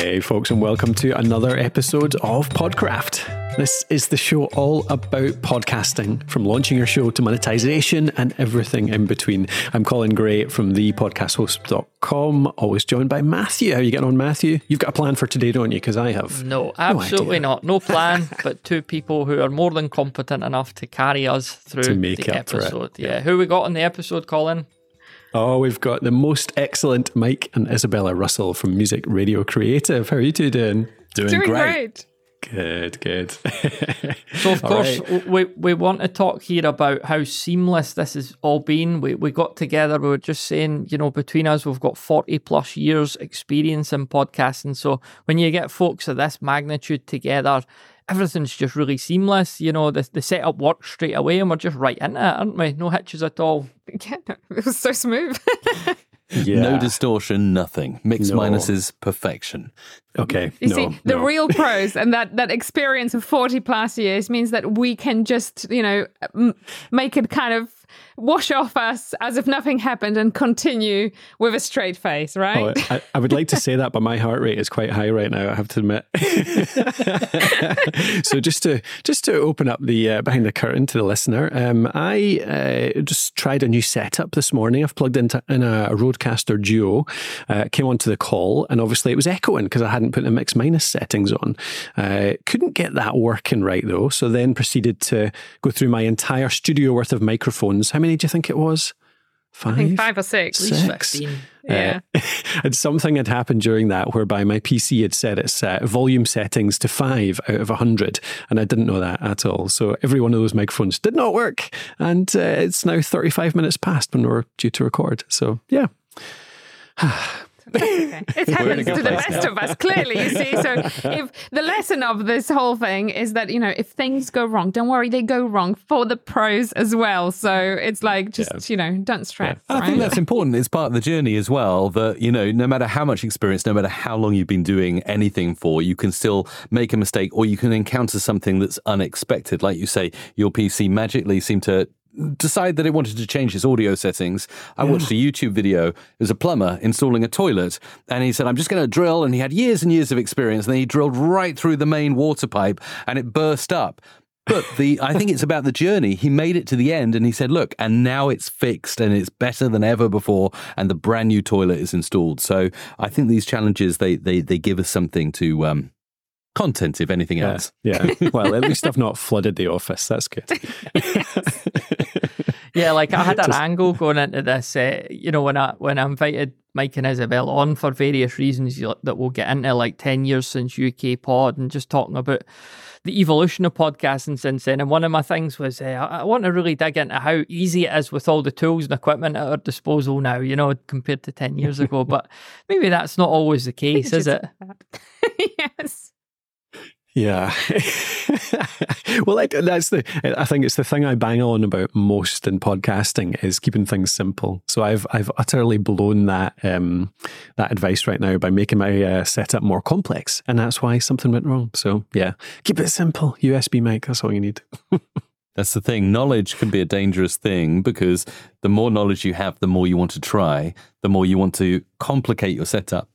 Hey, folks, and welcome to another episode of Podcraft. This is the show all about podcasting, from launching your show to monetization and everything in between. I'm Colin Gray from thepodcasthost.com, always joined by Matthew. How are you getting on, Matthew? You've got a plan for today, don't you? Because I have. No, absolutely no not. No plan, but two people who are more than competent enough to carry us through to make the episode. Yeah. yeah. Who we got on the episode, Colin? Oh, we've got the most excellent Mike and Izabela Russell from Music Radio Creative. How are you two doing? Doing, doing great. great. Good, good. so, of course, right. we, we want to talk here about how seamless this has all been. We, we got together, we were just saying, you know, between us, we've got 40 plus years experience in podcasting. So, when you get folks of this magnitude together, everything's just really seamless. You know, the, the setup works straight away and we're just right into it, aren't we? No hitches at all. Yeah, it was so smooth. yeah. No distortion, nothing. Mix no. minuses, perfection. Okay. You no, see, the no. real pros and that, that experience of 40 plus years means that we can just, you know, m- make it kind of wash off us as if nothing happened and continue with a straight face, right? Oh, I, I, would like to say that, but my heart rate is quite high right now. I have to admit. so just to just to open up the uh, behind the curtain to the listener, um, I uh, just tried a new setup this morning. I've plugged into in a, Rodecaster Duo, uh, came onto the call, and obviously it was echoing because I hadn't put the mix minus settings on. Uh, couldn't get that working right though, so then proceeded to go through my entire studio worth of microphones. How many do you think it was? Five, five or six. Six. Yeah. Uh, and something had happened during that whereby my PC had set its uh, volume settings to five out of a 100. And I didn't know that at all. So every one of those microphones did not work. And uh, it's now 35 minutes past when we're due to record. So, yeah. okay. It happens to the best now. of us, clearly, you see. So if the lesson of this whole thing is that, you know, if things go wrong, don't worry, they go wrong for the pros as well. So it's like just, yeah. you know, don't stress. Yeah. Right? I think that's important. It's part of the journey as well that, you know, no matter how much experience, no matter how long you've been doing anything for, you can still make a mistake or you can encounter something that's unexpected. Like you say, your PC magically seemed to decide that it wanted to change its audio settings. I yeah. watched a YouTube video. It was a plumber installing a toilet, and he said, "I'm just going to drill." And he had years and years of experience. And then he drilled right through the main water pipe, and it burst up. But the I think it's about the journey. He made it to the end, and he said, "Look, and now it's fixed, and it's better than ever before, and the brand new toilet is installed." So I think these challenges they they they give us something to um, content, if anything yeah, else. Yeah. Well, at least I've not flooded the office. That's good. yeah, like I had an Just... angle going into this. Uh, you know, when I when I invited Mike and Isabel on for various reasons that we'll get into, like ten years since UK Pod, and just talking about the evolution of podcasting since then. And one of my things was uh, I want to really dig into how easy it is with all the tools and equipment at our disposal now, you know, compared to 10 years ago. but maybe that's not always the case, is it? yes. Yeah. well, like, that's the, I think it's the thing I bang on about most in podcasting is keeping things simple. So I've, I've utterly blown that, um, that advice right now by making my uh, setup more complex. And that's why something went wrong. So yeah, keep it simple. USB mic, that's all you need. That's the thing. Knowledge can be a dangerous thing because the more knowledge you have, the more you want to try, the more you want to complicate your setup.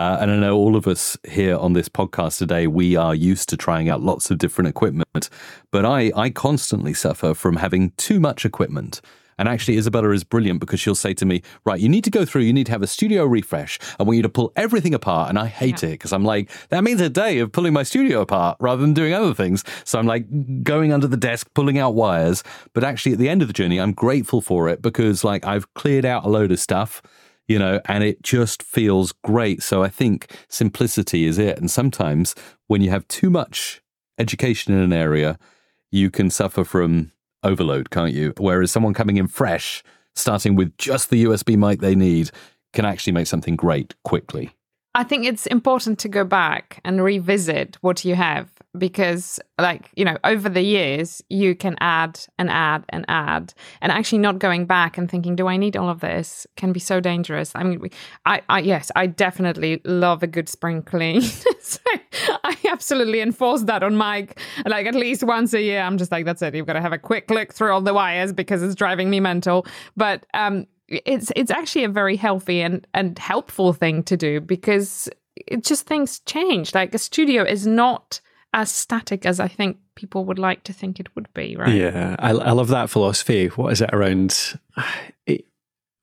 Uh, and I know all of us here on this podcast today, we are used to trying out lots of different equipment, but I, I constantly suffer from having too much equipment. And actually, Izabela is brilliant because she'll say to me, Right, you need to go through, you need to have a studio refresh. I want you to pull everything apart. And I hate yeah. it because I'm like, that means a day of pulling my studio apart rather than doing other things. So I'm like going under the desk, pulling out wires. But actually, at the end of the journey, I'm grateful for it because, like, I've cleared out a load of stuff you know, and it just feels great. So I think simplicity is it. And sometimes when you have too much education in an area, you can suffer from overload, can't you? Whereas someone coming in fresh, starting with just the USB mic they need, can actually make something great quickly. I think it's important to go back and revisit what you have because like you know over the years you can add and add and add and actually not going back and thinking do i need all of this? Can be so dangerous. I mean i, I yes i definitely love a good spring clean. So i absolutely enforce that on mike like at least once a year. I'm just like that's it. You've got to have a quick look through all the wires because it's driving me mental. But um it's it's actually a very healthy and and helpful thing to do because it just things change. Like a studio is not as static as I think people would like to think it would be, right? Yeah, I, I love that philosophy. What is it around? It,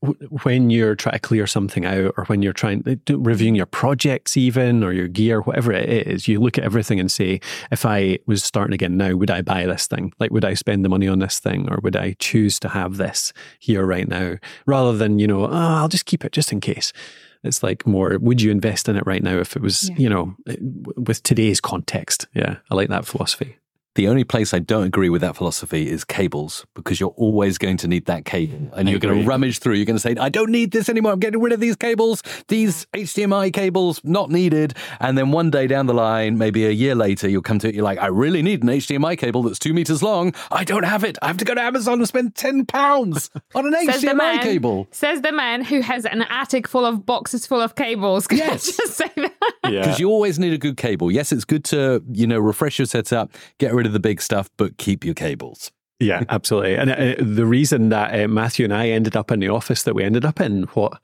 when you're trying to clear something out or when you're trying reviewing your projects even or your gear whatever it is you look at everything and say if i was starting again now would i buy this thing? Like would i spend the money on this thing or would i choose to have this here right now? Rather than you know oh, i'll just keep it just in case. It's like more would you invest in it right now if it was yeah. you know with today's context? Yeah i like that philosophy the only place I don't agree with that philosophy is cables, because you're always going to need that cable. Mm, and I you're agree. going to rummage through. You're going to say, I don't need this anymore. I'm getting rid of these cables. These HDMI cables, not needed. And then one day down the line, maybe a year later, you'll come to it. You're like, I really need an HDMI cable that's two meters long. I don't have it. I have to go to Amazon and spend 10 pounds on an says HDMI man, cable. Says the man who has an attic full of boxes full of cables. Can yes. just say that? Because yeah. you always need a good cable. Yes, it's good to, you know, refresh your setup, get rid of the big stuff, but keep your cables. Yeah, absolutely. And uh, the reason that uh, Matthew and I ended up in the office that we ended up in, what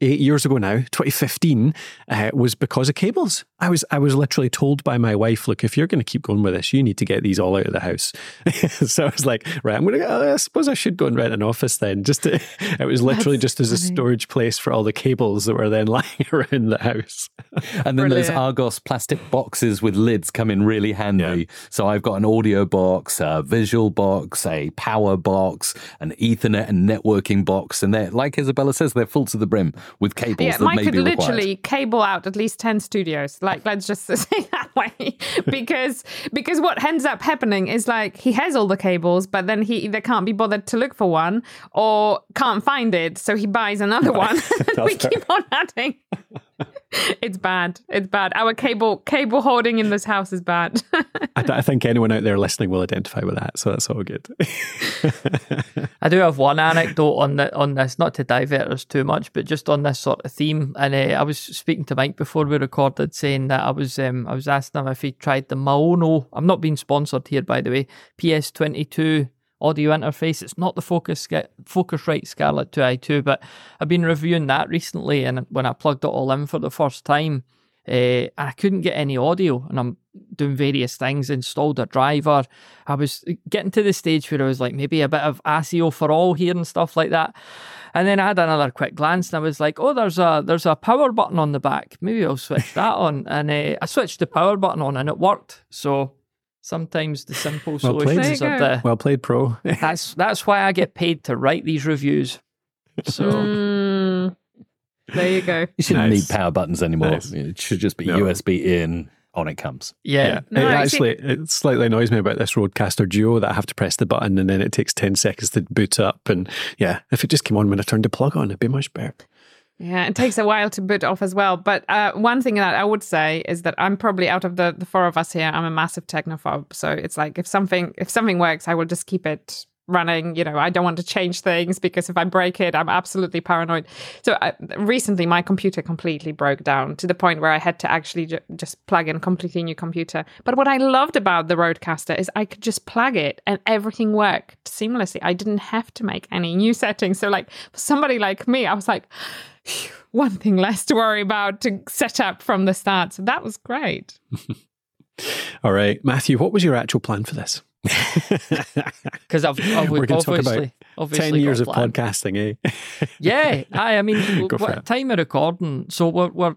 eight years ago now, 2015, uh, was because of cables. I was I was literally told by my wife, look, if you're going to keep going with this, you need to get these all out of the house. so I was like, right, I'm going to. I suppose I should go and rent an office then. Just to, it was literally That's just as a storage place for all the cables that were then lying around the house. and then Brilliant. those Argos plastic boxes with lids come in really handy. Yeah. So I've got an audio box, a visual box, a power box, an Ethernet and networking box, and they're like Izabela says, they're full to the the brim with cables yeah, that Mike may could literally cable out at least 10 studios. Like, let's just say that way. because because what ends up happening is like he has all the cables, but then he either can't be bothered to look for one or can't find it. So he buys another one. and we keep on adding. It's bad. It's bad. Our cable cable hoarding in this house is bad. I, I, think anyone out there listening will identify with that, so that's all good. I do have one anecdote on the, on this, not to divert us too much, but just on this sort of theme. And uh, I was speaking to Mike before we recorded, saying that I was um, I was asking him if he tried the Maono. I'm not being sponsored here, by the way. PS22 audio interface. It's not the Focus Focusrite Scarlett 2i2, but I've been reviewing that recently, and when I plugged it all in for the first time, uh, I couldn't get any audio, and I'm doing various things. Installed a driver. I was getting to the stage where I was like, maybe a bit of ASIO4ALL here and stuff like that. And then I had another quick glance, and I was like, "Oh, there's a there's a power button on the back. Maybe I'll switch that on." And uh, I switched the power button on, and it worked. So Sometimes the simple well solutions are the well played, pro. that's that's why I get paid to write these reviews. So mm, there you go. You shouldn't nice. need power buttons anymore. Nice. It should just be no. USB in. On it comes. Yeah, yeah. it actually it slightly annoys me about this Rodecaster Duo that I have to press the button and then it takes ten seconds to boot up. And yeah, if it just came on when I turned the plug on, it'd be much better. Yeah, it takes a while to boot off as well. But uh, one thing that I would say is that I'm probably out of the, the four of us here, I'm a massive technophobe. So it's like if something if something works, I will just keep it running. You know, I don't want to change things because if I break it, I'm absolutely paranoid. So I, uh, recently, my computer completely broke down to the point where I had to actually ju- just plug in a completely new computer. But what I loved about the Rodecaster is I could just plug it and everything worked seamlessly. I didn't have to make any new settings. So like for somebody like me, I was like one thing less to worry about to set up from the start. So that was great. All right, Matthew, what was your actual plan for this? Because I've, I've we're talk about obviously ten years of podcasting, eh? yeah, I, I mean, what time of recording? So we're we're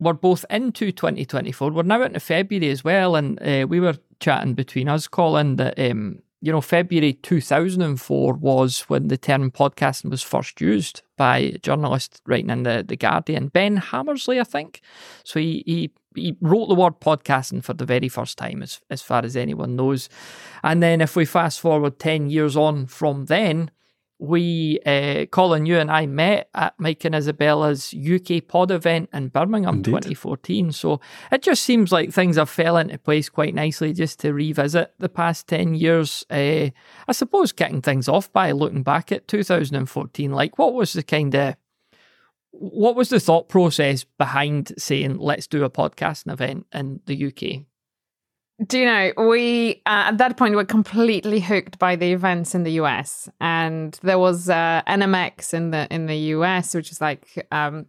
we're both into 2024. We're now into February as well, and uh, we were chatting between us, Colin, that um, you know, February 2004 was when the term podcasting was first used by a journalist writing in the, the Guardian, Ben Hammersley, I think. So he, he, he wrote the word podcasting for the very first time, as, as far as anyone knows. And then if we fast forward 10 years on from then, we, uh, Colin, you and I met at Mike and Izabela's UK pod event in Birmingham Indeed. 2014. So it just seems like things have fell into place quite nicely just to revisit the past 10 years. Uh, I suppose kicking things off by looking back at 2014, like what was the kind of what was the thought process behind saying let's do a podcasting event in the UK? Do you know we uh, at that point were completely hooked by the events in the US, and there was uh, NMX in the in the US, which is like um,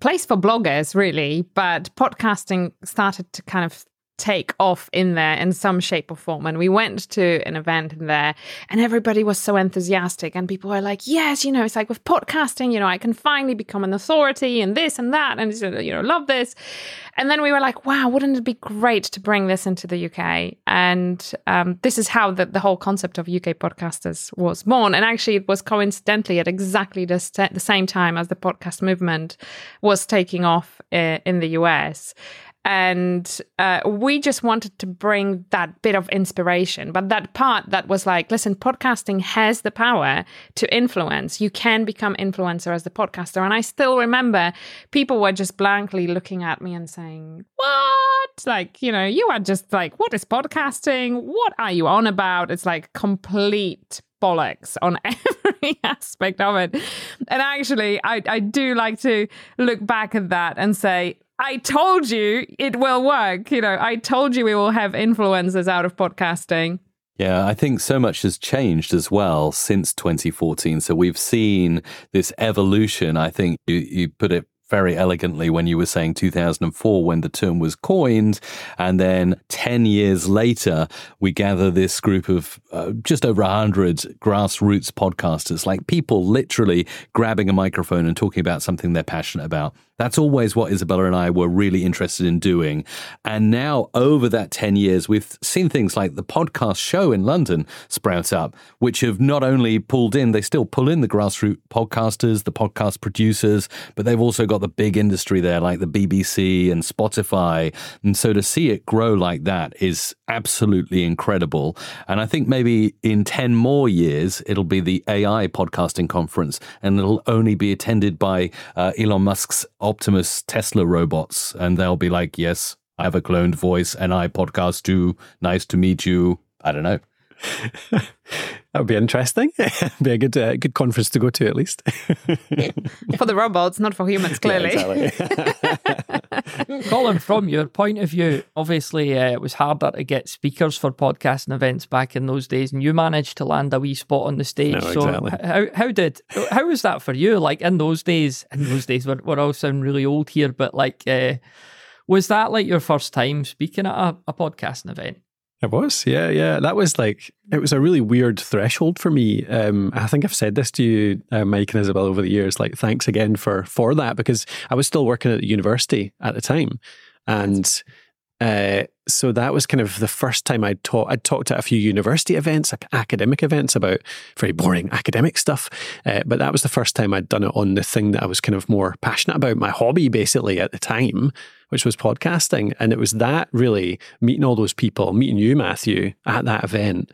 place for bloggers, really, but podcasting started to kind of take off in there in some shape or form. And we went to an event in there and everybody was so enthusiastic. And people were like, yes, you know, it's like with podcasting, you know, I can finally become an authority and this and that. And, you know, love this. And then we were like, wow, wouldn't it be great to bring this into the UK? And um, this is how the, the whole concept of UK podcasters was born. And actually, it was coincidentally at exactly the, st- the same time as the podcast movement was taking off uh, in the US and uh, we just wanted to bring that bit of inspiration. But that part that was like listen podcasting has the power to influence. You can become influencer as the podcaster. And i still remember people were just blankly looking at me and saying what? Like you know you are just like what is podcasting? What are you on about? It's like complete bollocks on every aspect of it. And actually, I, I do like to look back at that and say, I told you it will work. You know, I told you we will have influencers out of podcasting. Yeah, I think so much has changed as well since 2014. So we've seen this evolution. I think you, you put it very elegantly when you were saying 2004 when the term was coined. And then 10 years later, we gather this group of uh, just over 100 grassroots podcasters, like people literally grabbing a microphone and talking about something they're passionate about. That's always what Izabela and I were really interested in doing. And now, over that 10 years, we've seen things like the podcast show in London sprout up, which have not only pulled in, they still pull in the grassroots podcasters, the podcast producers, but they've also got the big industry there, like the BBC and Spotify. And so to see it grow like that is absolutely incredible. And I think maybe in 10 more years, it'll be the AI podcasting conference, and it'll only be attended by uh, Elon Musk's Optimus Tesla robots. And they'll be like, yes, I have a cloned voice and I podcast too. Nice to meet you. I don't know. that would be interesting. be a good uh, good conference to go to at least. for the robots, not for humans, clearly. Yeah, exactly. Colin, from your point of view, obviously uh, it was harder to get speakers for podcasting events back in those days, and you managed to land a wee spot on the stage. No, so exactly. how how did how was that for you? Like in those days, in those days, we're, we're all sound really old here, but like, uh, was that like your first time speaking at a, a podcasting event? It was, yeah, yeah. That was like it was a really weird threshold for me. Um, I think I've said this to you, uh, Mike and Isabel, over the years. Like, thanks again for for that because I was still working at the university at the time, and uh, so that was kind of the first time I'd taught. I'd talked at a few university events, like academic events, about very boring academic stuff. Uh, but that was the first time I'd done it on the thing that I was kind of more passionate about, my hobby, basically at the time which was podcasting. And it was that really meeting all those people, meeting you, Matthew, at that event,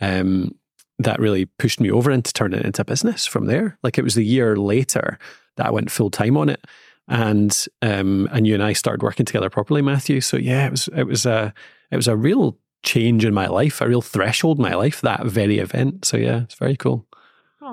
um, that really pushed me over into turning it into business from there. Like it was the year later that I went full time on it. And um, and you and I started working together properly, Matthew. So yeah, it was it was a it was a real change in my life, a real threshold in my life, that very event. So yeah, it's very cool.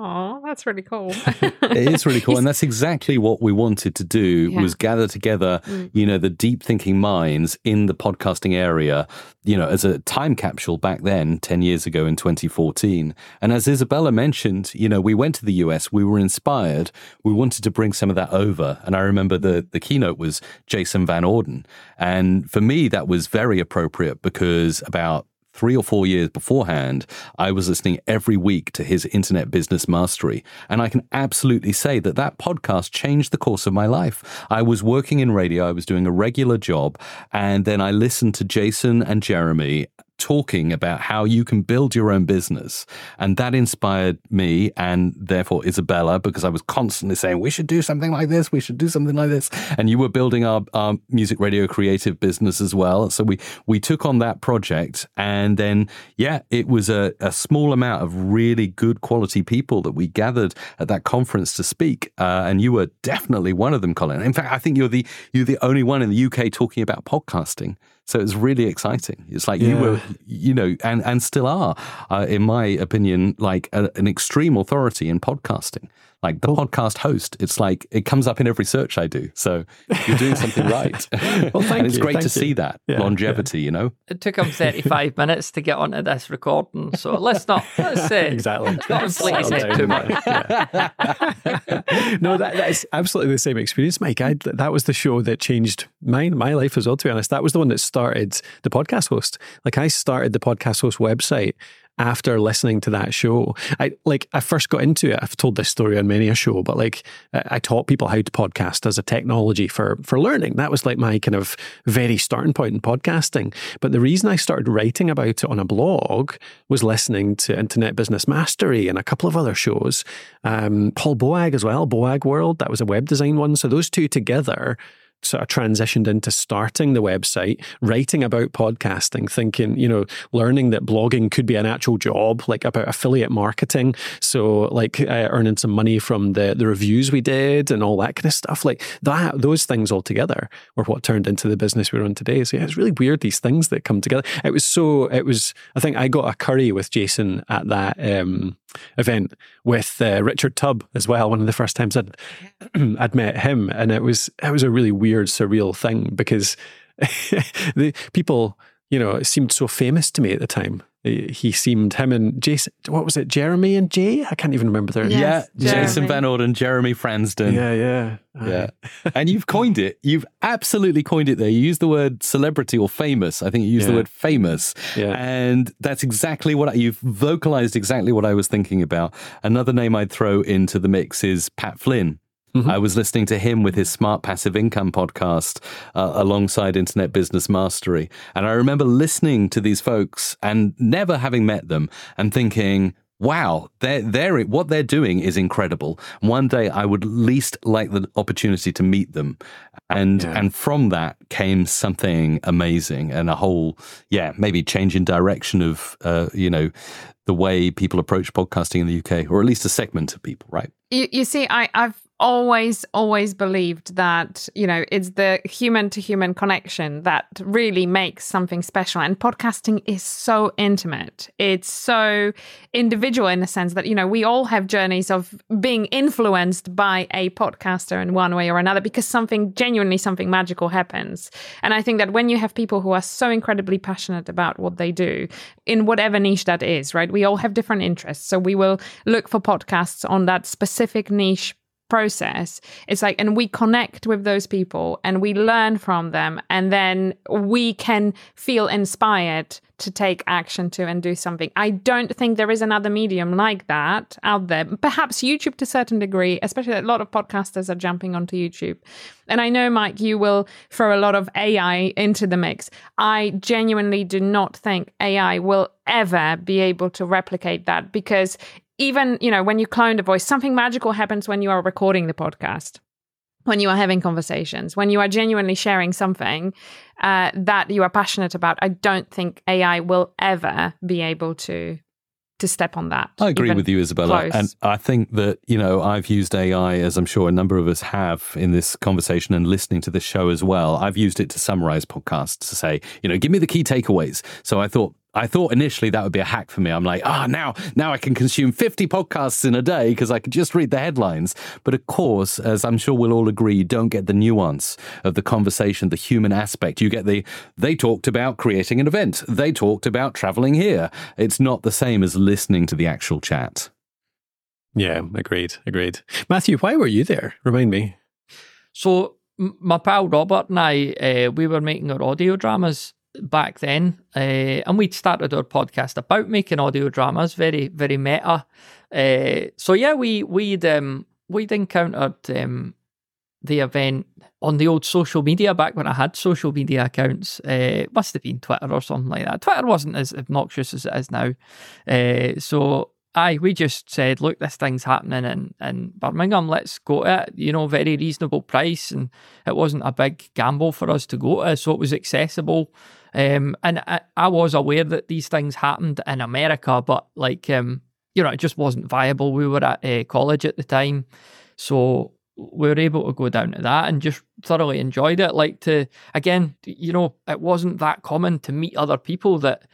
Oh, that's really cool. it is really cool, and that's exactly what we wanted to do Yeah. was gather together, Mm. you know, the deep thinking minds in the podcasting area, you know, as a time capsule back then, 10 years ago in 2014. And as Izabela mentioned, you know, we went to the US, we were inspired, we wanted to bring some of that over. And I remember the the keynote was Jason Van Orden. And for me that was very appropriate because about three or four years beforehand, I was listening every week to his Internet Business Mastery. And I can absolutely say that that podcast changed the course of my life. I was working in radio, I was doing a regular job, and then I listened to Jason and Jeremy talking about how you can build your own business. And that inspired me and therefore Izabela, because I was constantly saying, we should do something like this, we should do something like this. And you were building our, our music radio creative business as well. So we, we took on that project. And then, yeah, it was a, a small amount of really good quality people that we gathered at that conference to speak. Uh, and you were definitely one of them, Colin. In fact, I think you're the, you're the only one in the UK talking about podcasting. So it's really exciting. It's like you were, you know, and, and still are, uh, in my opinion, like a, an extreme authority in podcasting. Like the podcast host, it's like it comes up in every search I do. So you're doing something right. Well, thank and it's you, great thank to you. see that Yeah, longevity, you know? It took him 35 minutes to get onto this recording, so let's not let's say Exactly. Let's not inflate his too much. Yeah. no, that, that is absolutely the same experience, Mike. I, that was the show that changed my my life as well. To be honest, that was the one that started the podcast host. Like I started the podcast host website after listening to that show. I like I first got into it. I've told this story on many a show, but like I taught people how to podcast as a technology for for learning. That was like my kind of very starting point in podcasting. But the reason I started writing about it on a blog was listening to Internet Business Mastery and a couple of other shows. Um, Paul Boag as well, Boagworld. That was a web design one. So those two together sort of transitioned into starting the website, writing about podcasting, thinking, you know, learning that blogging could be an actual job, like about affiliate marketing. So, like uh, earning some money from the the reviews we did and all that kind of stuff. Like that, those things all together were what turned into the business we run today. So yeah, it's really weird these things that come together. It was so. It was. I think I got a curry with Jason at that. Um, event with uh, Richard Tubb as well. One of the first times I'd, I'd met him, and it was it was a really weird, surreal thing because the people, you know, seemed so famous to me at the time he seemed him and Jason. What was it? Jeremy and Jay? I can't even remember their. Yes, yeah, Jeremy. Jason Van Orden, Jeremy Frandsen. Yeah, yeah, yeah. and you've coined it. You've absolutely coined it. There, you used the word celebrity or famous. I think you used yeah. the word famous. Yeah, and that's exactly what I, you've vocalized. Exactly what I was thinking about. Another name I'd throw into the mix is Pat Flynn. Mm-hmm. I was listening to him with his Smart Passive Income podcast uh, alongside Internet Business Mastery. And I remember listening to these folks and never having met them and thinking, wow, they're, they're, what they're doing is incredible. One day I would least like the opportunity to meet them. And, yeah. and from that came something amazing and a whole, yeah, maybe change in direction of, uh, you know, the way people approach podcasting in the UK, or at least a segment of people, right? You, you see, I, I've always always believed that you know it's the human to human connection that really makes something special. And podcasting is so intimate. It's so individual in the sense that you know we all have journeys of being influenced by a podcaster in one way or another because something genuinely something magical happens. And i think that when you have people who are so incredibly passionate about what they do in whatever niche that is right we all have different interests. So we will look for podcasts on that specific niche process. It's like and we connect with those people and we learn from them. And then we can feel inspired to take action to and do something. I don't think there is another medium like that out there. Perhaps youtube to a certain degree especially a lot of podcasters are jumping onto youtube. And i know mike you will throw a lot of ai into the mix. I genuinely do not think ai will ever be able to replicate that because even, you know, when you clone the voice, something magical happens when you are recording the podcast, when you are having conversations, when you are genuinely sharing something uh, that you are passionate about. I don't think AI will ever be able to to step on that. I agree with you, Izabela. Close. And I think that, you know, I've used AI, as I'm sure a number of us have in this conversation and listening to this show as well. I've used it to summarize podcasts to say, you know, give me the key takeaways. So I thought I thought initially that would be a hack for me. I'm like, ah, oh, now now I can consume 50 podcasts in a day because I can just read the headlines. But of course, as I'm sure we'll all agree, you don't get the nuance of the conversation, the human aspect. You get the they talked about creating an event. They talked about traveling here. It's not the same as listening to the actual chat. Yeah, agreed, agreed. Matthew, why were you there? Remind me. So my pal Robert and I, uh, we were making our audio dramas back then, uh, and we'd started our podcast about making audio dramas, very very meta. Uh, so yeah, we we'd um, we'd encountered um, the event on the old social media back when I had social media accounts. Uh, must have been Twitter or something like that. Twitter wasn't as obnoxious as it is now. Uh, so aye, we just said, look, this thing's happening in, in Birmingham. Let's go to it. You know, very reasonable price, and it wasn't a big gamble for us to go to, so it was accessible. Um, and I, I, was aware that these things happened in America, but like, um, you know, it just wasn't viable. We were at uh, college at the time, so we were able to go down to that and just thoroughly enjoyed it. Like to again, you know, it wasn't that common to meet other people that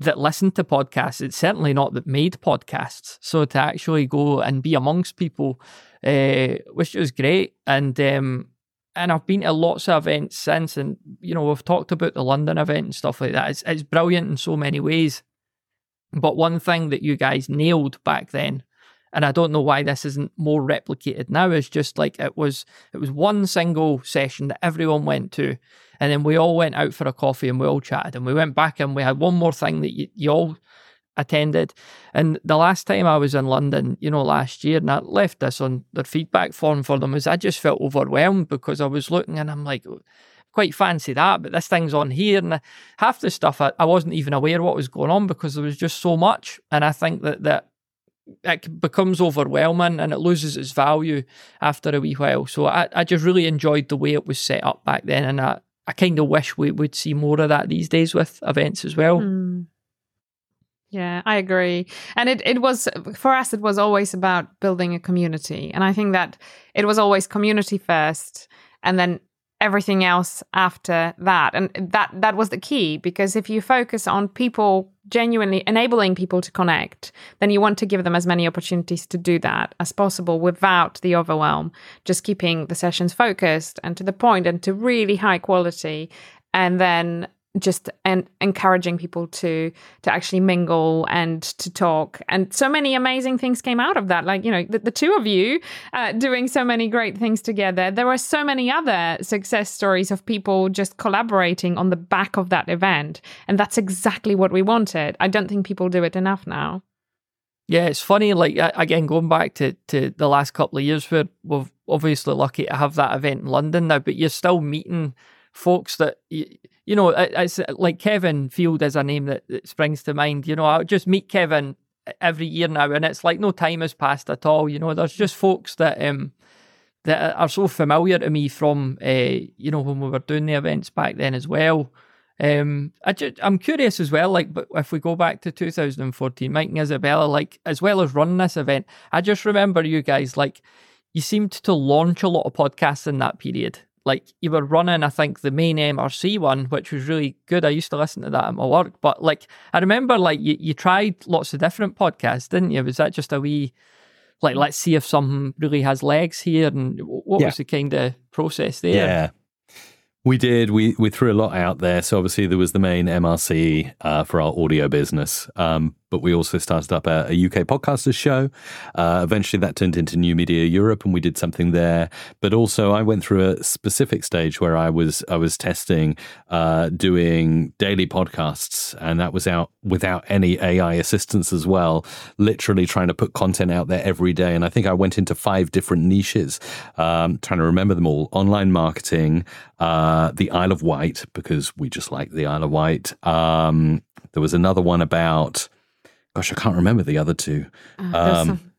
that listened to podcasts. It's certainly not that made podcasts. So to actually go and be amongst people, uh, which was great, and um, and I've been to lots of events since, and you know we've talked about the London event and stuff like that. It's it's brilliant in so many ways. But one thing that you guys nailed back then and I don't know why this isn't more replicated now. Is just like it was. It was one single session that everyone went to, and then we all went out for a coffee and we all chatted, and we went back and we had one more thing that you, you all attended. And the last time I was in London, you know, last year, and I left this on their feedback form for them, is I just felt overwhelmed because I was looking and I'm like, quite fancy that, but this thing's on here. And half the stuff I, I wasn't even aware what was going on because there was just so much. And I think that that it becomes overwhelming and it loses its value after a wee while. So I, I just really enjoyed the way it was set up back then. And I, I kind of wish we would see more of that these days with events as well. Mm. Yeah, I agree. And it, it was, for us, it was always about building a community. And I think that it was always community first and then everything else after that. And that, that was the key because if you focus on people genuinely enabling people to connect, then you want to give them as many opportunities to do that as possible without the overwhelm, just keeping the sessions focused and to the point and to really high quality. And then just and encouraging people to to actually mingle and to talk. And so many amazing things came out of that. Like you know the, the two of you uh, doing so many great things together. There were so many other success stories of people just collaborating on the back of that event. And that's exactly what we wanted. I don't think people do it enough now. Yeah it's funny like again going back to to the last couple of years where we're obviously lucky to have that event in london now but you're still meeting folks that you know, it's like Kevin Field is a name that, that springs to mind. You know, I just meet Kevin every year now, and it's like no time has passed at all. You know, there's just folks that um that are so familiar to me from uh, you know when we were doing the events back then as well. Um, I just, I'm curious as well, like, but if we go back to 2014, Mike and Izabela, like, as well as running this event, I just remember you guys, like, you seemed to launch a lot of podcasts in that period like you were running, I think, the main MRC one, which was really good. I used to listen to that at my work. But like I remember like you, you tried lots of different podcasts, didn't you? Was that just a wee like let's see if something really has legs here and what yeah. was the kind of process there? Yeah. We did. We we threw a lot out there. So obviously there was the main MRC uh, for our audio business, um, but we also started up a, a UK podcasters show. Uh, eventually, that turned into New Media Europe, and we did something there. But also, I went through a specific stage where I was I was testing uh, doing daily podcasts, and that was out without any AI assistance as well. Literally trying to put content out there every day, and I think I went into five different niches, um, trying to remember them all: online marketing, uh, the Isle of Wight, because we just like the Isle of Wight. Um, there was another one about gosh, I can't remember the other two. Uh, um,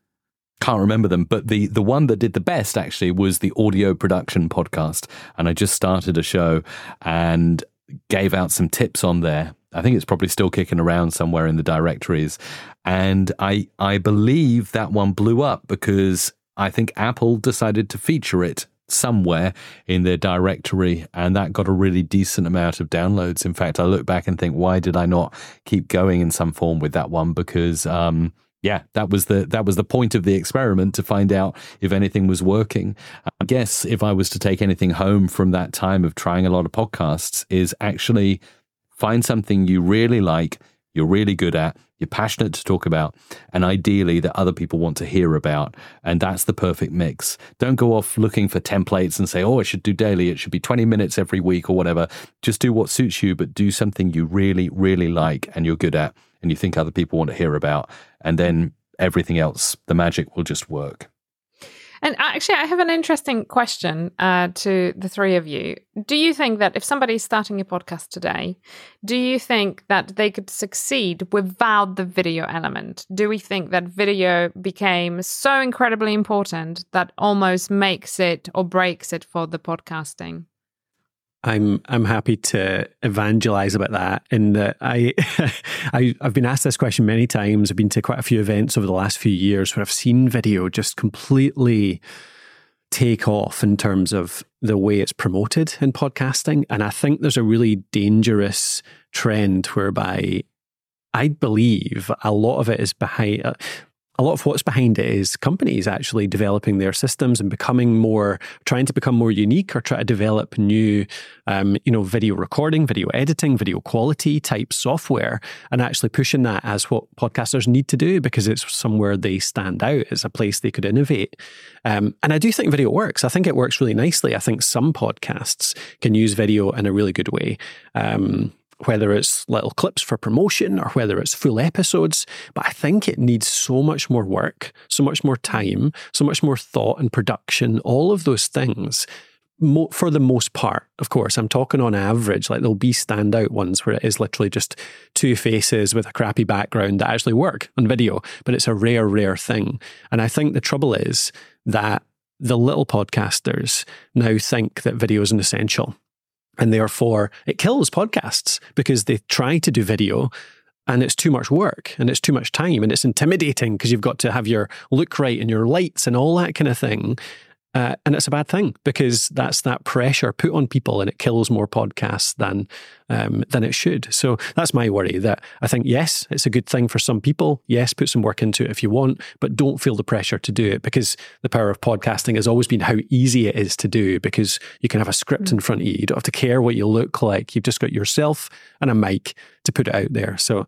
can't remember them, but the the one that did the best actually was the audio production podcast, and I just started a show and gave out some tips on there. I think it's probably still kicking around somewhere in the directories, and I I believe that one blew up because I think Apple decided to feature it somewhere in their directory and that got a really decent amount of downloads. In fact i look back and think why did i not keep going in some form with that one? Because um, yeah that was the that was the point of the experiment to find out if anything was working. I guess if i was to take anything home from that time of trying a lot of podcasts is actually find something you really like you're really good at, you're passionate to talk about, and ideally that other people want to hear about. And that's the perfect mix. Don't go off looking for templates and say, oh, I should do daily, it should be 20 minutes every week or whatever. Just do what suits you, but do something you really, really like and you're good at and you think other people want to hear about. And then everything else, the magic will just work. And actually, I have an interesting question uh, to the three of you. Do you think that if somebody is starting a podcast today, do you think that they could succeed without the video element? Do we think that video became so incredibly important that almost makes it or breaks it for the podcasting? I'm I'm happy to evangelize about that. In that I, I I've been asked this question many times. I've been to quite a few events over the last few years where I've seen video just completely take off in terms of the way it's promoted in podcasting, and I think there's a really dangerous trend whereby I believe a lot of it is behind. Uh, a lot of what's behind it is companies actually developing their systems and becoming more, trying to become more unique or try to develop new, um, you know, video recording, video editing, video quality type software, and actually pushing that as what podcasters need to do because it's somewhere they stand out. It's a place they could innovate. Um, and I do think video works. I think it works really nicely. I think some podcasts can use video in a really good way. Um, whether it's little clips for promotion or whether it's full episodes. But I think it needs so much more work, so much more time, so much more thought and production, all of those things. For the most part, of course, I'm talking on average, like there'll be standout ones where it is literally just two faces with a crappy background that actually work on video, but it's a rare, rare thing. And I think the trouble is that the little podcasters now think that video is an essential and therefore, it kills podcasts because they try to do video and it's too much work and it's too much time and it's intimidating because you've got to have your look right and your lights and all that kind of thing. Uh, and it's a bad thing because that's that pressure put on people and it kills more podcasts than um, than it should. So that's my worry that I think, yes, it's a good thing for some people. Yes, put some work into it if you want, but don't feel the pressure to do it because the power of podcasting has always been how easy it is to do because you can have a script in front of you. You don't have to care what you look like. You've just got yourself and a mic to put it out there. So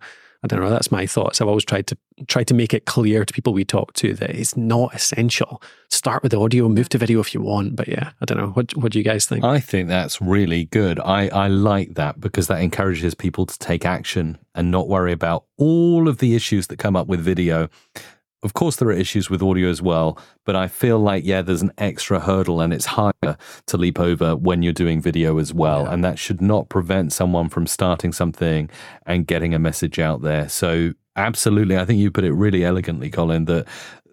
I don't know. That's my thoughts. I've always tried to try to make it clear to people we talk to that it's not essential. Start with audio, move to video if you want. But yeah, I don't know. What what do you guys think? I think that's really good. I I like that because that encourages people to take action and not worry about all of the issues that come up with video. Of course, there are issues with audio as well, but I feel like, yeah, there's an extra hurdle and it's harder to leap over when you're doing video as well. Yeah. And that should not prevent someone from starting something and getting a message out there. So, absolutely, I think you put it really elegantly, Colin, that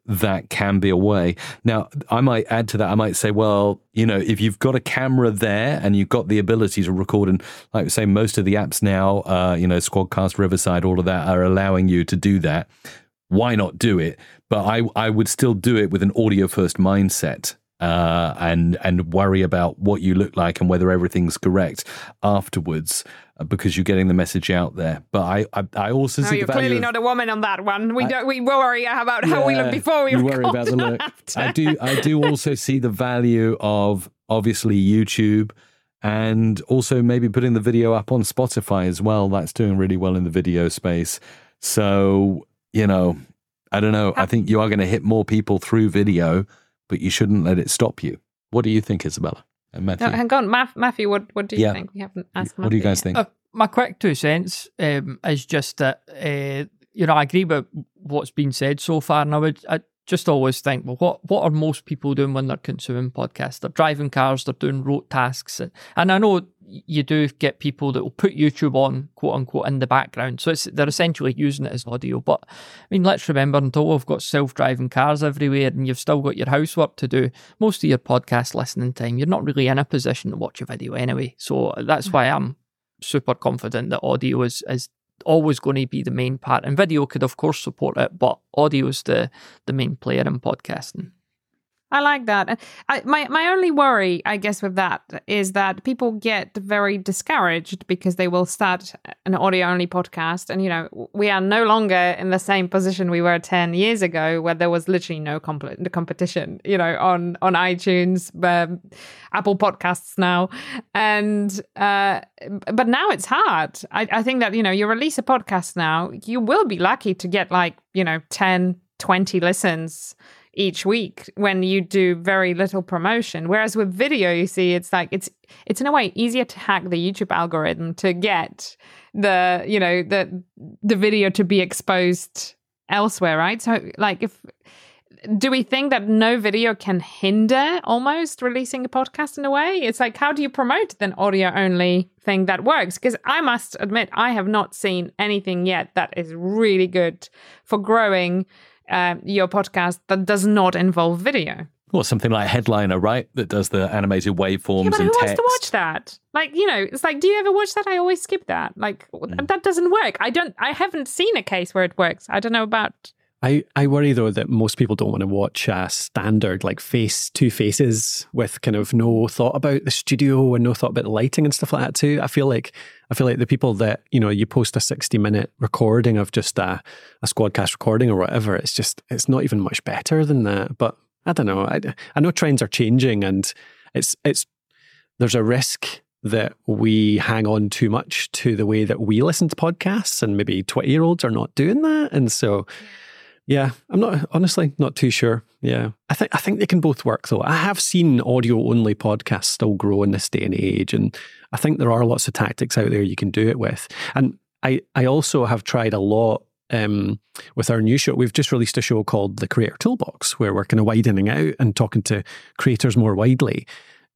that can be a way. Now, I might add to that. I might say, well, you know, if you've got a camera there and you've got the ability to record, and like I say, most of the apps now, uh, you know, Squadcast, Riverside, all of that are allowing you to do that why not do it? But I, I would still do it with an audio first mindset. Uh, and and worry about what you look like and whether everything's correct afterwards uh, because you're getting the message out there. But I I, I also no, see you're clearly of, not a woman on that one. We I, don't we worry about how yeah, we look before we worry about the look. After. I do I do also see the value of obviously YouTube and also maybe putting the video up on Spotify as well. That's doing really well in the video space. So you know, I don't know. I think you are going to hit more people through video, but you shouldn't let it stop you. What do you think, Izabela and Matthew? No, hang on, Matthew. What what do you yeah. think? We haven't asked. Matthew What do you guys think? Uh, my quick two cents um, is just that uh, you know I agree with what's been said so far, and I would I just always think, well, what what are most people doing when they're consuming podcasts? They're driving cars, they're doing rote tasks, and, and I know you do get people that will put YouTube on, quote unquote, in the background. So it's they're essentially using it as audio. But I mean, let's remember until we've got self driving cars everywhere and you've still got your housework to do, most of your podcast listening time, you're not really in a position to watch a video anyway. So that's why I'm super confident that audio is, is always going to be the main part. And video could, of course, support it, but audio is the, the main player in podcasting. I like that. I, my my only worry, I guess, with that is that people get very discouraged because they will start an audio only podcast, and you know we are no longer in the same position we were ten years ago, where there was literally no comp- competition, you know, on on iTunes, um, Apple Podcasts now, and uh, but now it's hard. I, I think that you know you release a podcast now, you will be lucky to get like you know 10, 20 listens each week when you do very little promotion. Whereas with video you see it's like it's it's in a way easier to hack the youtube algorithm to get the you know the the video to be exposed elsewhere right? So like if do we think that no video can hinder almost releasing a podcast in a way? It's like how do you promote an audio only thing that works? Because i must admit i have not seen anything yet that is really good for growing uh, your podcast that does not involve video. Well, something like Headliner, right? That does the animated waveforms yeah, but and who text. wants to watch that? Like, you know, it's like, do you ever watch that? I always skip that. Like, mm. that doesn't work. I don't. I haven't seen a case where it works. I don't know about I, I worry though that most people don't want to watch a standard like face two faces with kind of no thought about the studio and no thought about the lighting and stuff like that too. I feel like I feel like the people that you know you post a sixty minute recording of just a, a squadcast recording or whatever. It's just it's not even much better than that. But I don't know. I I know trends are changing and it's it's there's a risk that we hang on too much to the way that we listen to podcasts and maybe 20 year olds are not doing that and so yeah, I'm not honestly not too sure. Yeah, I think I think they can both work though. I have seen audio only podcasts still grow in this day and age, and I think there are lots of tactics out there you can do it with. And I I also have tried a lot um, with our new show. We've just released a show called the Creator Toolbox, where we're kind of widening out and talking to creators more widely.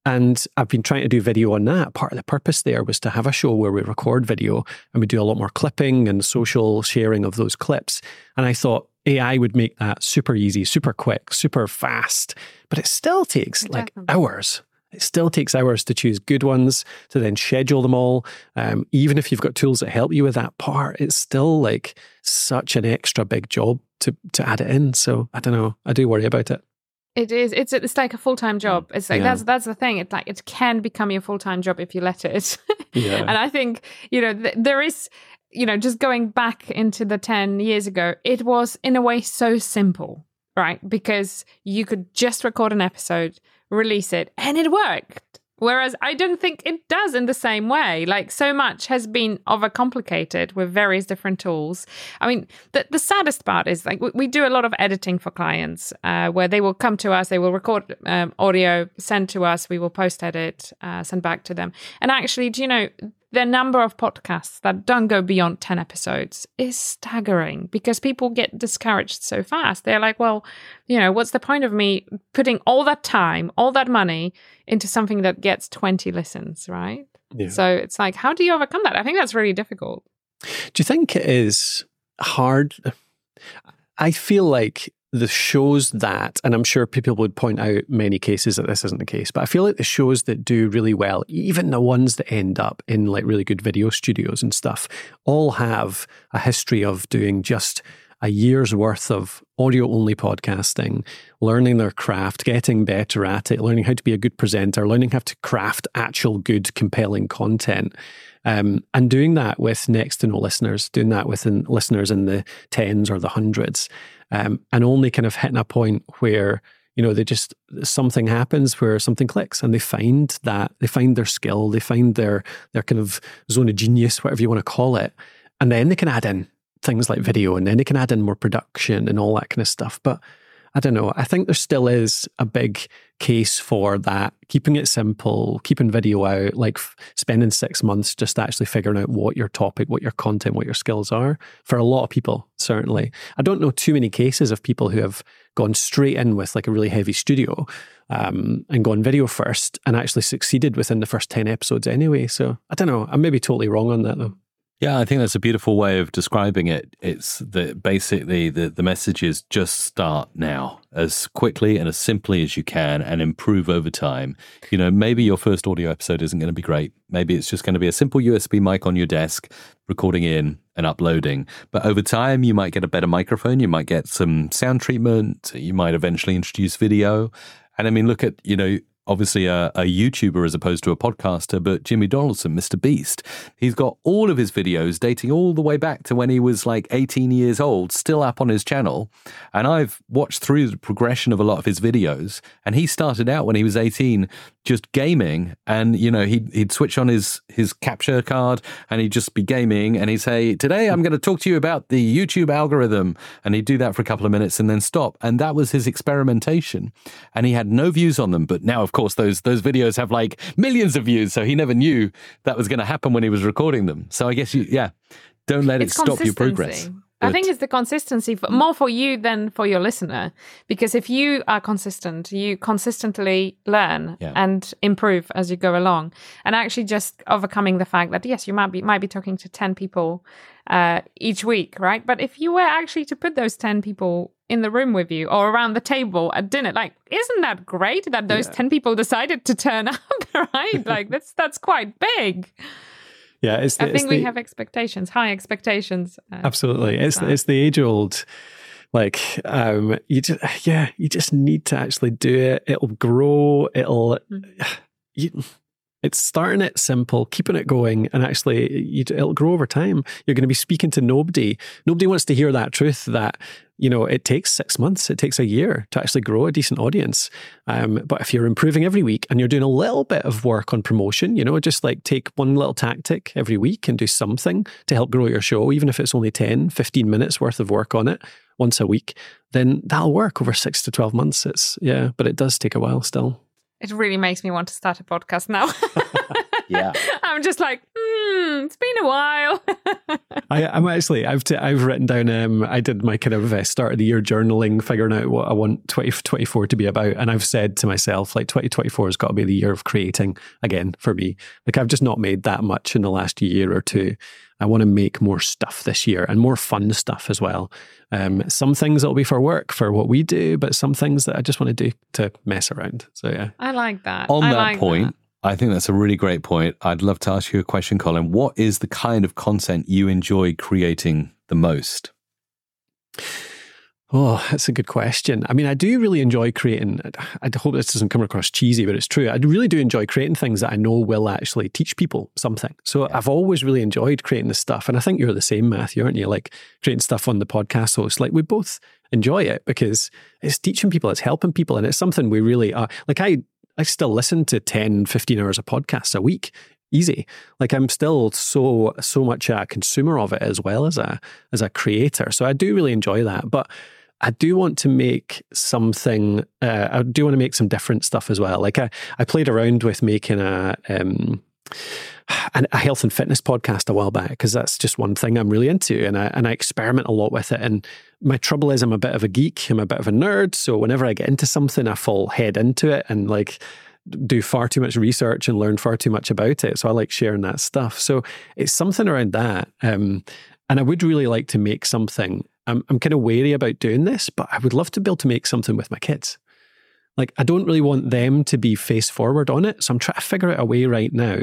And I've been trying to do video on that. Part of the purpose there was to have a show where we record video and we do a lot more clipping and social sharing of those clips. And I thought AI would make that super easy, super quick, super fast, but it still takes like hours. It still takes hours to choose good ones, to then schedule them all. Um, even if you've got tools that help you with that part, it's still like such an extra big job to to add it in. So I don't know. I do worry about it. It is. It's it's like a full time job. It's like yeah. that's that's the thing. It's like it can become your full time job if you let it. yeah. And I think you know th- there is you know, just going back into the 10 years ago, it was in a way so simple, right? Because you could just record an episode, release it, and it worked. Whereas I don't think it does in the same way. Like so much has been overcomplicated with various different tools. I mean, the, the saddest part is like we, we do a lot of editing for clients uh, where they will come to us, they will record um, audio, send to us, we will post edit, uh, send back to them. And actually, do you know, the number of podcasts that don't go beyond 10 episodes is staggering because people get discouraged so fast. They're like, well, you know, what's the point of me putting all that time, all that money into something that gets 20 listens, right? Yeah. So it's like, how do you overcome that? I think that's really difficult. Do you think it is hard? I feel like the shows that, and I'm sure people would point out many cases that this isn't the case, but I feel like the shows that do really well, even the ones that end up in like really good video studios and stuff, all have a history of doing just a year's worth of audio only podcasting, learning their craft, getting better at it, learning how to be a good presenter, learning how to craft actual good, compelling content. Um, and doing that with next to no listeners, doing that with listeners in the tens or the hundreds um, and only kind of hitting a point where you know they just something happens where something clicks and they find that they find their skill they find their their kind of zone of genius whatever you want to call it and then they can add in things like video and then they can add in more production and all that kind of stuff but I don't know. I think there still is a big case for that. Keeping it simple, keeping video out, like spending six months just actually figuring out what your topic, what your content, what your skills are. For a lot of people, certainly. I don't know too many cases of people who have gone straight in with like a really heavy studio um, and gone video first and actually succeeded within the first 10 episodes anyway. So I don't know. I may be totally wrong on that though. Yeah, I think that's a beautiful way of describing it. It's that basically the, the message is just start now as quickly and as simply as you can and improve over time. You know, maybe your first audio episode isn't going to be great. Maybe it's just going to be a simple USB mic on your desk, recording in and uploading. But over time, you might get a better microphone, you might get some sound treatment, you might eventually introduce video. And I mean, look at, you know, obviously a, a, YouTuber as opposed to a podcaster, but Jimmy Donaldson, Mr. Beast, he's got all of his videos dating all the way back to when he was like 18 years old, still up on his channel. And I've watched through the progression of a lot of his videos. And he started out when he was 18 just gaming and you know he'd, he'd switch on his his capture card and he'd just be gaming and he'd say today i'm going to talk to you about the youtube algorithm and he'd do that for a couple of minutes and then stop and that was his experimentation and he had no views on them but now of course those those videos have like millions of views so he never knew that was going to happen when he was recording them. So i guess you yeah don't let it's it stop your progress I think it's the consistency for, more for you than for your listener. Because if you are consistent, you consistently learn yeah. and improve as you go along. And actually just overcoming the fact that yes, you might be might be talking to 10 people uh, each week, right? But if you were actually to put those 10 people in the room with you or around the table at dinner, like, isn't that great that those yeah. 10 people decided to turn up, right? like that's that's quite big yeah, it's the, I think it's we the, have expectations, high expectations. Uh, absolutely, it's it's the age old Like, um, you just, yeah, you just need to actually do it. It'll grow. It'll, mm-hmm. you, it's starting it simple, keeping it going, and actually, you, it'll grow over time. You're going to be speaking to nobody. Nobody wants to hear that truth that you know it takes six months, it takes a year to actually grow a decent audience. Um, but if you're improving every week and you're doing a little bit of work on promotion, you know, just like take one little tactic every week and do something to help grow your show, even if it's only 10, 15 minutes worth of work on it once a week, then that'll work over six to 12 months. It's, yeah, but it does take a while still. It really makes me want to start a podcast now. yeah. I'm just like, hmm, it's been a while. I, am actually, I've, t- I've written down, um, I did my kind of uh, start of the year journaling, figuring out what I want 2024 to be about. And I've said to myself, like, 2024 has got to be the year of creating again for me. Like, I've just not made that much in the last year or two. I want to make more stuff this year and more fun stuff as well. Um, some things that'll be for work, for what we do, but some things that I just want to do to mess around. So yeah, I like that. On I that like point, that. I think that's a really great point. I'd love to ask you a question, Colin. What is the kind of content you enjoy creating the most? Oh, that's a good question. I mean, I do really enjoy creating. I hope this doesn't come across cheesy, but it's true. I really do enjoy creating things that I know will actually teach people something. So yeah. I've always really enjoyed creating this stuff. And I think you're the same, Matthew, aren't you? Like creating stuff on the podcast host. Like we both enjoy it because it's teaching people, it's helping people, and it's something we really are. Like I, I still listen to 10, 15 hours of podcasts a week easy. Like I'm still so so much a consumer of it as well as a as a creator. So I do really enjoy that. But I do want to make something. Uh, I do want to make some different stuff as well. Like I, I played around with making a. Um, a health and fitness podcast a while back because that's just one thing I'm really into, and I and I experiment a lot with it. And my trouble is, I'm a bit of a geek, I'm a bit of a nerd, so whenever I get into something, I fall head into it and like do far too much research and learn far too much about it. So I like sharing that stuff. So it's something around that, um, and I would really like to make something I'm, I'm kind of wary about doing this, but I would love to be able to make something with my kids. Like, I don't really want them to be face forward on it. So I'm trying to figure out a way right now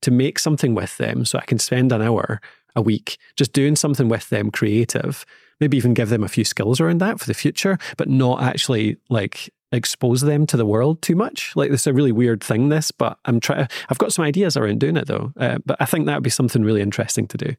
to make something with them so I can spend an hour a week just doing something with them creative, maybe even give them a few skills around that for the future, but not actually like expose them to the world too much. Like this is a really weird thing, this, but I'm trying. I've got some ideas around doing it though. Uh, but I think that would be something really interesting to do.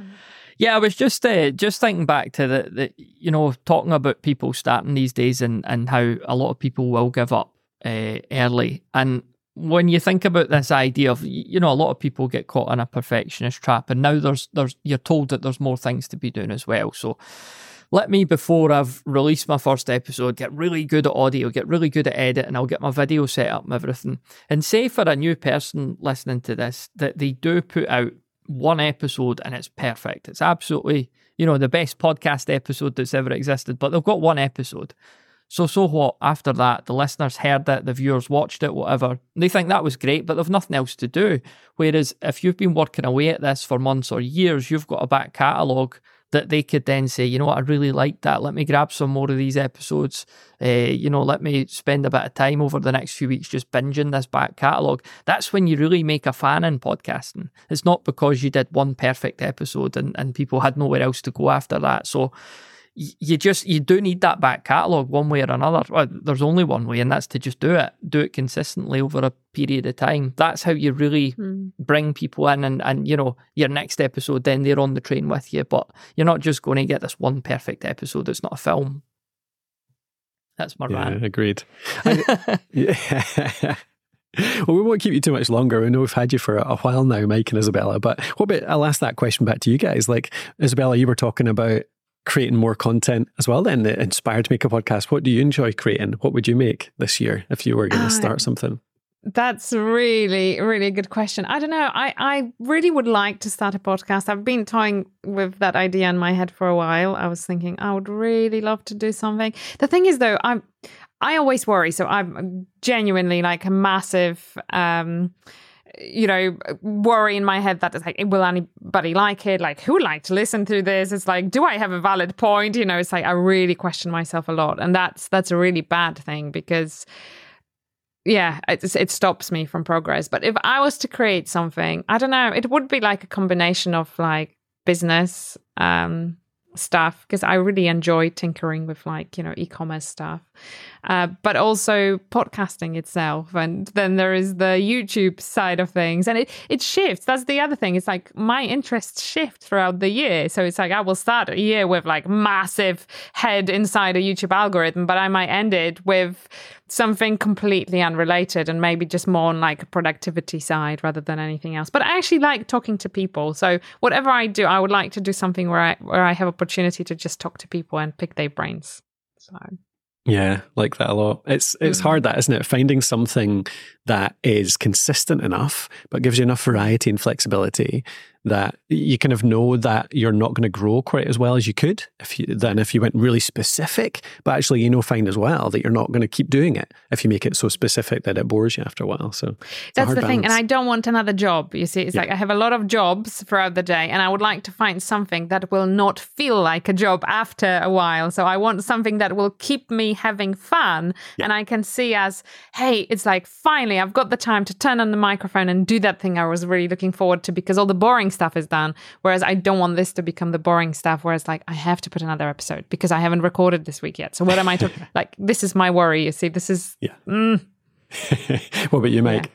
Mm-hmm. Yeah, I was just uh, just thinking back to the, the you know talking about people starting these days and and how a lot of people will give up uh, early. And when you think about this idea of you know a lot of people get caught in a perfectionist trap and now there's there's you're told that there's more things to be doing as well. So let me before I've released my first episode get really good at audio get really good at editing I'll get my video set up and everything. And say for a new person listening to this that they do put out one episode and it's perfect. It's absolutely, you know, the best podcast episode that's ever existed, but they've got one episode. So, so what? After that, the listeners heard it, the viewers watched it, whatever. They think that was great, but they've nothing else to do. Whereas if you've been working away at this for months or years, you've got a back catalogue that they could then say, you know what, I really like that. Let me grab some more of these episodes. Uh, you know, let me spend a bit of time over the next few weeks just binging this back catalogue. That's when you really make a fan in podcasting. It's not because you did one perfect episode and, and people had nowhere else to go after that. So you just you do need that back catalogue one way or another. Well, there's only one way, and that's to just do it, do it consistently over a period of time. That's how you really mm. bring people in, and and you know your next episode, then they're on the train with you. But you're not just going to get this one perfect episode. It's not a film. That's my yeah, rant. Agreed. I, yeah. Well, we won't keep you too much longer. We know we've had you for a while now, Mike and Izabela. But what about, I'll ask that question back to you guys. Like, Izabela, you were talking about creating more content as well then that inspired to make a podcast. What do you enjoy creating? What would you make this year if you were going to uh, start something? that's really really a good question. I don't know i i really would like to start a podcast. I've been toying with that idea in my head for a while. I was thinking i would really love to do something. The thing is though i'm i always worry so i'm genuinely like a massive um you know, worry in my head that it's like, will anybody like it? Like, who like to listen to this? It's like, do I have a valid point? You know, it's like I really question myself a lot, and that's that's a really bad thing because, yeah, it it stops me from progress. But if I was to create something, I don't know, it would be like a combination of like business, um, stuff because I really enjoy tinkering with like, you know, e commerce stuff, uh, but also podcasting itself. And then there is the YouTube side of things. And it, it shifts. That's the other thing. It's like my interests shift throughout the year. So it's like I will start a year with like massive head inside a YouTube algorithm, but I might end it with something completely unrelated and maybe just more on like a productivity side rather than anything else. But I actually like talking to people. So whatever I do, I would like to do something where I where I have opportunity to just talk to people and pick their brains. So yeah, like that a lot. It's it's mm. hard that, isn't it? Finding something that is consistent enough but gives you enough variety and flexibility that you kind of know that you're not going to grow quite as well as you could if you then if you went really specific but actually you know fine as well that you're not going to keep doing it if you make it so specific that it bores you after a while so that's the balance. thing and i don't want another job you see it's yeah. like i have a lot of jobs throughout the day and i would like to find something that will not feel like a job after a while so i want something that will keep me having fun yeah. and i can see as hey it's like finally i've got the time to turn on the microphone and do that thing i was really looking forward to because all the boring stuff is done. Whereas I don't want this to become the boring stuff where it's like, I have to put another episode because I haven't recorded this week yet. So what am I talking? like, this is my worry. You see, this is. Yeah. Mm. what about you, Mike?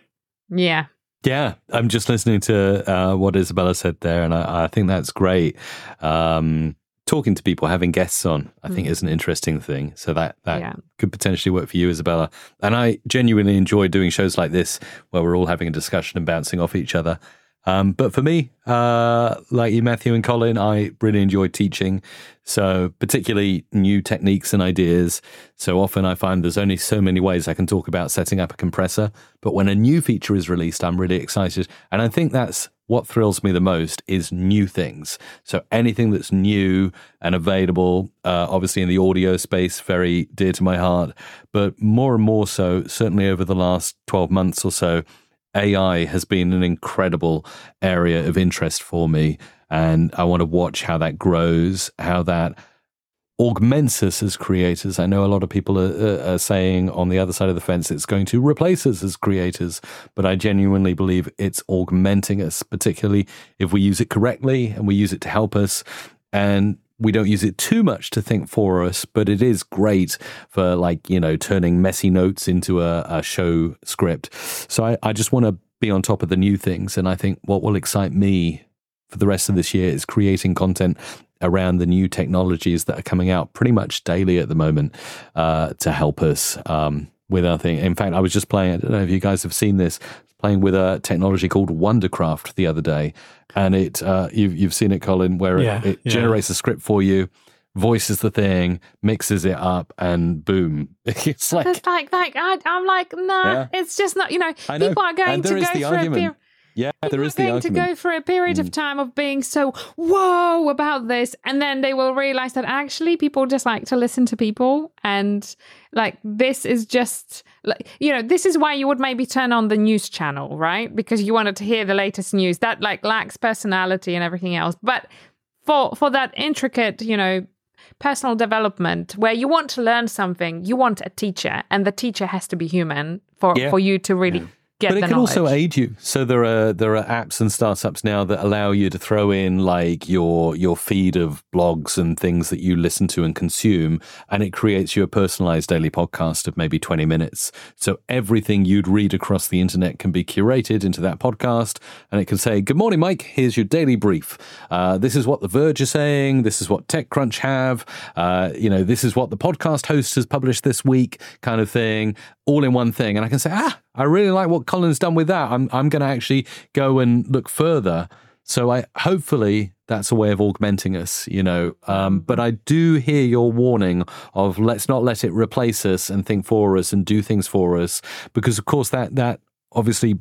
Yeah. yeah. Yeah, I'm just listening to uh, what Izabela said there, and I, I think that's great. Um, talking to people, having guests on, I mm. think is an interesting thing. So that that yeah. could potentially work for you, Izabela. And I genuinely enjoy doing shows like this where we're all having a discussion and bouncing off each other. Um, but for me, uh, like you, Matthew and Colin, I really enjoy teaching. So, particularly new techniques and ideas. So often I find there's only so many ways I can talk about setting up a compressor. But when a new feature is released, I'm really excited. And I think that's what thrills me the most is new things. So anything that's new and available, uh, obviously in the audio space, very dear to my heart. But more and more so, certainly over the last 12 months or so, AI has been an incredible area of interest for me. And I want to watch how that grows, how that augments us as creators. I know a lot of people are, are, saying on the other side of the fence it's going to replace us as creators, but I genuinely believe it's augmenting us, particularly if we use it correctly and we use it to help us. And we don't use it too much to think for us, but it is great for like, you know, turning messy notes into a, a show script. So I, I just want to be on top of the new things. And I think what will excite me for the rest of this year is creating content around the new technologies that are coming out pretty much daily at the moment uh, to help us um, with our thing. In fact, I was just playing, I don't know if you guys have seen this, playing with a technology called Wondercraft the other day, and it uh, you've you've seen it, Colin, where yeah, it, it yeah. generates a script for you, voices the thing, mixes it up, and boom, it's like it's like like I, am like nah, yeah. it's just not. You know, know. people are going to go for a period. Yeah, there is the going argument. to go for a period mm. of time of being so whoa about this, and then they will realize that actually people just like to listen to people, and like this is just like you know this is why you would maybe turn on the news channel, right? Because you wanted to hear the latest news that like lacks personality and everything else, but for for that intricate, you know, personal development where you want to learn something, you want a teacher, and the teacher has to be human for yeah. for you to really. Yeah get but it can knowledge. also aid you. So there are there are apps and startups now that allow you to throw in like your your feed of blogs and things that you listen to and consume, and it creates you a personalized daily podcast of maybe twenty minutes. So everything you'd read across the internet can be curated into that podcast, and it can say, "Good morning, Mike. Here's your daily brief. Uh, this is what the Verge is saying. This is what TechCrunch have. Uh, you know, this is what the podcast host has published this week, kind of thing, all in one thing." And I can say, "Ah." I really like what Colin's done with that. I'm I'm going to actually go and look further. So I hopefully that's a way of augmenting us, you know. Um, mm-hmm. but I do hear your warning of let's not let it replace us and think for us and do things for us, because of course that that obviously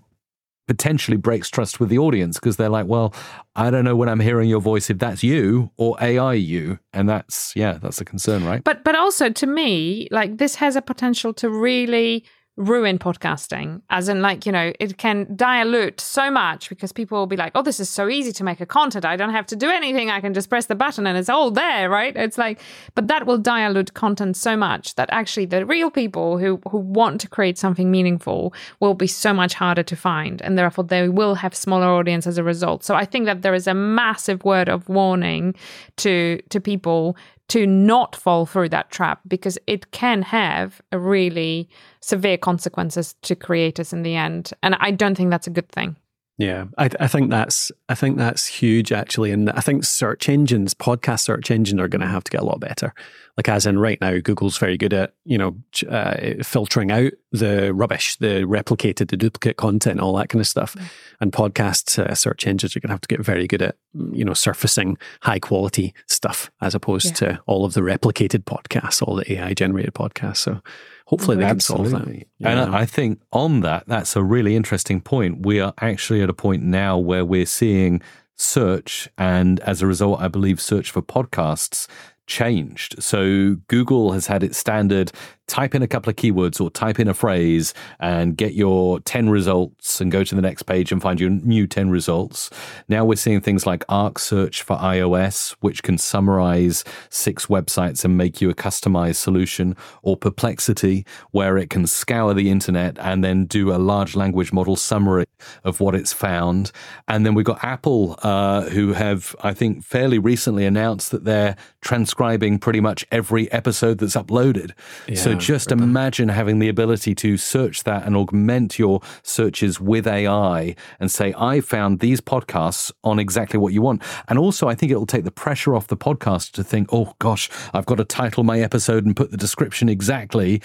potentially breaks trust with the audience because they're like, well, I don't know when I'm hearing your voice if that's you or AI you, and that's yeah, that's a concern, right? But but also to me, like this has a potential to really ruin podcasting as in like you know it can dilute so much because people will be like oh this is so easy to make a content. I don't have to do anything. I can just press the button and it's all there right? It's like but that will dilute content so much that actually the real people who who want to create something meaningful will be so much harder to find and therefore they will have smaller audience as a result. So i think that there is a massive word of warning to to people to not fall through that trap because it can have really severe consequences to creators in the end. And i don't think that's a good thing. Yeah, I, I, think that's I think that's huge actually, and I think search engines, podcast search engine, are going to have to get a lot better. Like as in right now, Google's very good at you know uh, filtering out the rubbish, the replicated, the duplicate content, all that kind of stuff. Mm. And podcast uh, search engines are going to have to get very good at you know surfacing high quality stuff as opposed yeah. to all of the replicated podcasts, all the AI generated podcasts. So hopefully they can solve that. Yeah. And I think on that, that's a really interesting point. We are actually at a point now where we're seeing search, and as a result, I believe search for podcasts changed. So Google has had its standard type in a couple of keywords or type in a phrase and get your 10 results and go to the next page and find your new 10 results. Now we're seeing things like Arc Search for iOS, which can summarize six websites and make you a customized solution, or Perplexity, where it can scour the internet and then do a large language model summary of what it's found. And then we've got Apple, uh, who have, I think, fairly recently announced that they're transcribing pretty much every episode that's uploaded. Yeah. So just imagine having the ability to search that and augment your searches with AI and say, I found these podcasts on exactly what you want. And also, I think it will take the pressure off the podcaster to think, oh gosh, I've got to title my episode and put the description exactly.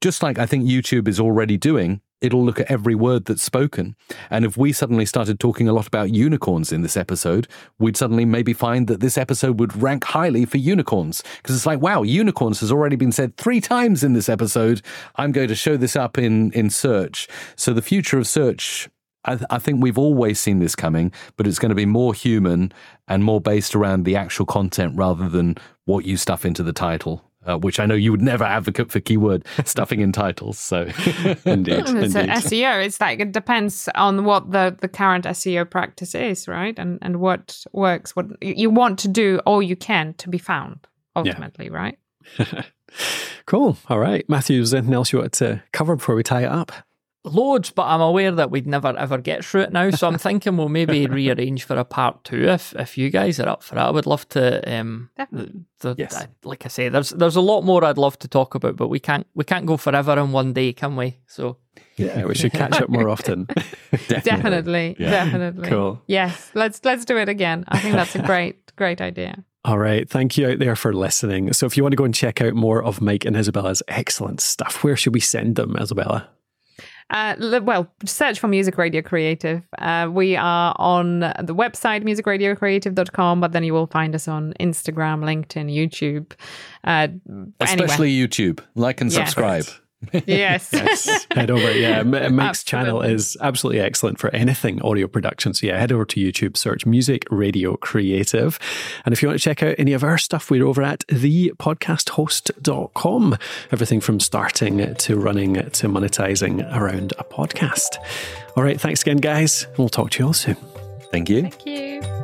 Just like I think YouTube is already doing it'll look at every word that's spoken. And if we suddenly started talking a lot about unicorns in this episode, we'd suddenly maybe find that this episode would rank highly for unicorns. Because it's like, wow, unicorns has already been said three times in this episode. I'm going to show this up in, in search. So the future of search I, th- I, think we've always seen this coming, but it's going to be more human and more based around the actual content rather than what you stuff into the title uh, which I know you would never advocate for keyword stuffing in titles. So, indeed, it's indeed. SEO. It's like it depends on what the, the current SEO practice is, right? And and what works. What you want to do all you can to be found ultimately, yeah. right? cool. All right, Matthew. Is there anything else you wanted to cover before we tie it up? Loads, but I'm aware that we'd never ever get through it now. So I'm thinking we'll maybe rearrange for a part two if if you guys are up for it. I would love to. Um, Definitely. The, yes. I, like I say, there's there's a lot more I'd love to talk about, but we can't we can't go forever in one day, can we? So yeah, we should catch up more often. definitely, definitely, yeah. definitely. Cool. Yes, let's let's do it again. I think that's a great great idea. All right. Thank you out there for listening. So, if you want to go and check out more of Mike and Izabela's excellent stuff, where should we send them, Izabela? Uh, well, search for Music Radio Creative. Uh, we are on the website musicradiocreative.com, but then you will find us on Instagram, LinkedIn, YouTube. Uh, Especially anywhere. YouTube. Like and subscribe. Yes. Yes. yes. Head over. Yeah. Mike's channel is absolutely excellent for anything audio production. So, yeah, head over to YouTube, search Music Radio Creative. And if you want to check out any of our stuff, we're over at thepodcasthost.com. Everything from starting to running to monetizing around a podcast. All right. Thanks again, guys. We'll talk to you all soon. Thank you. Thank you.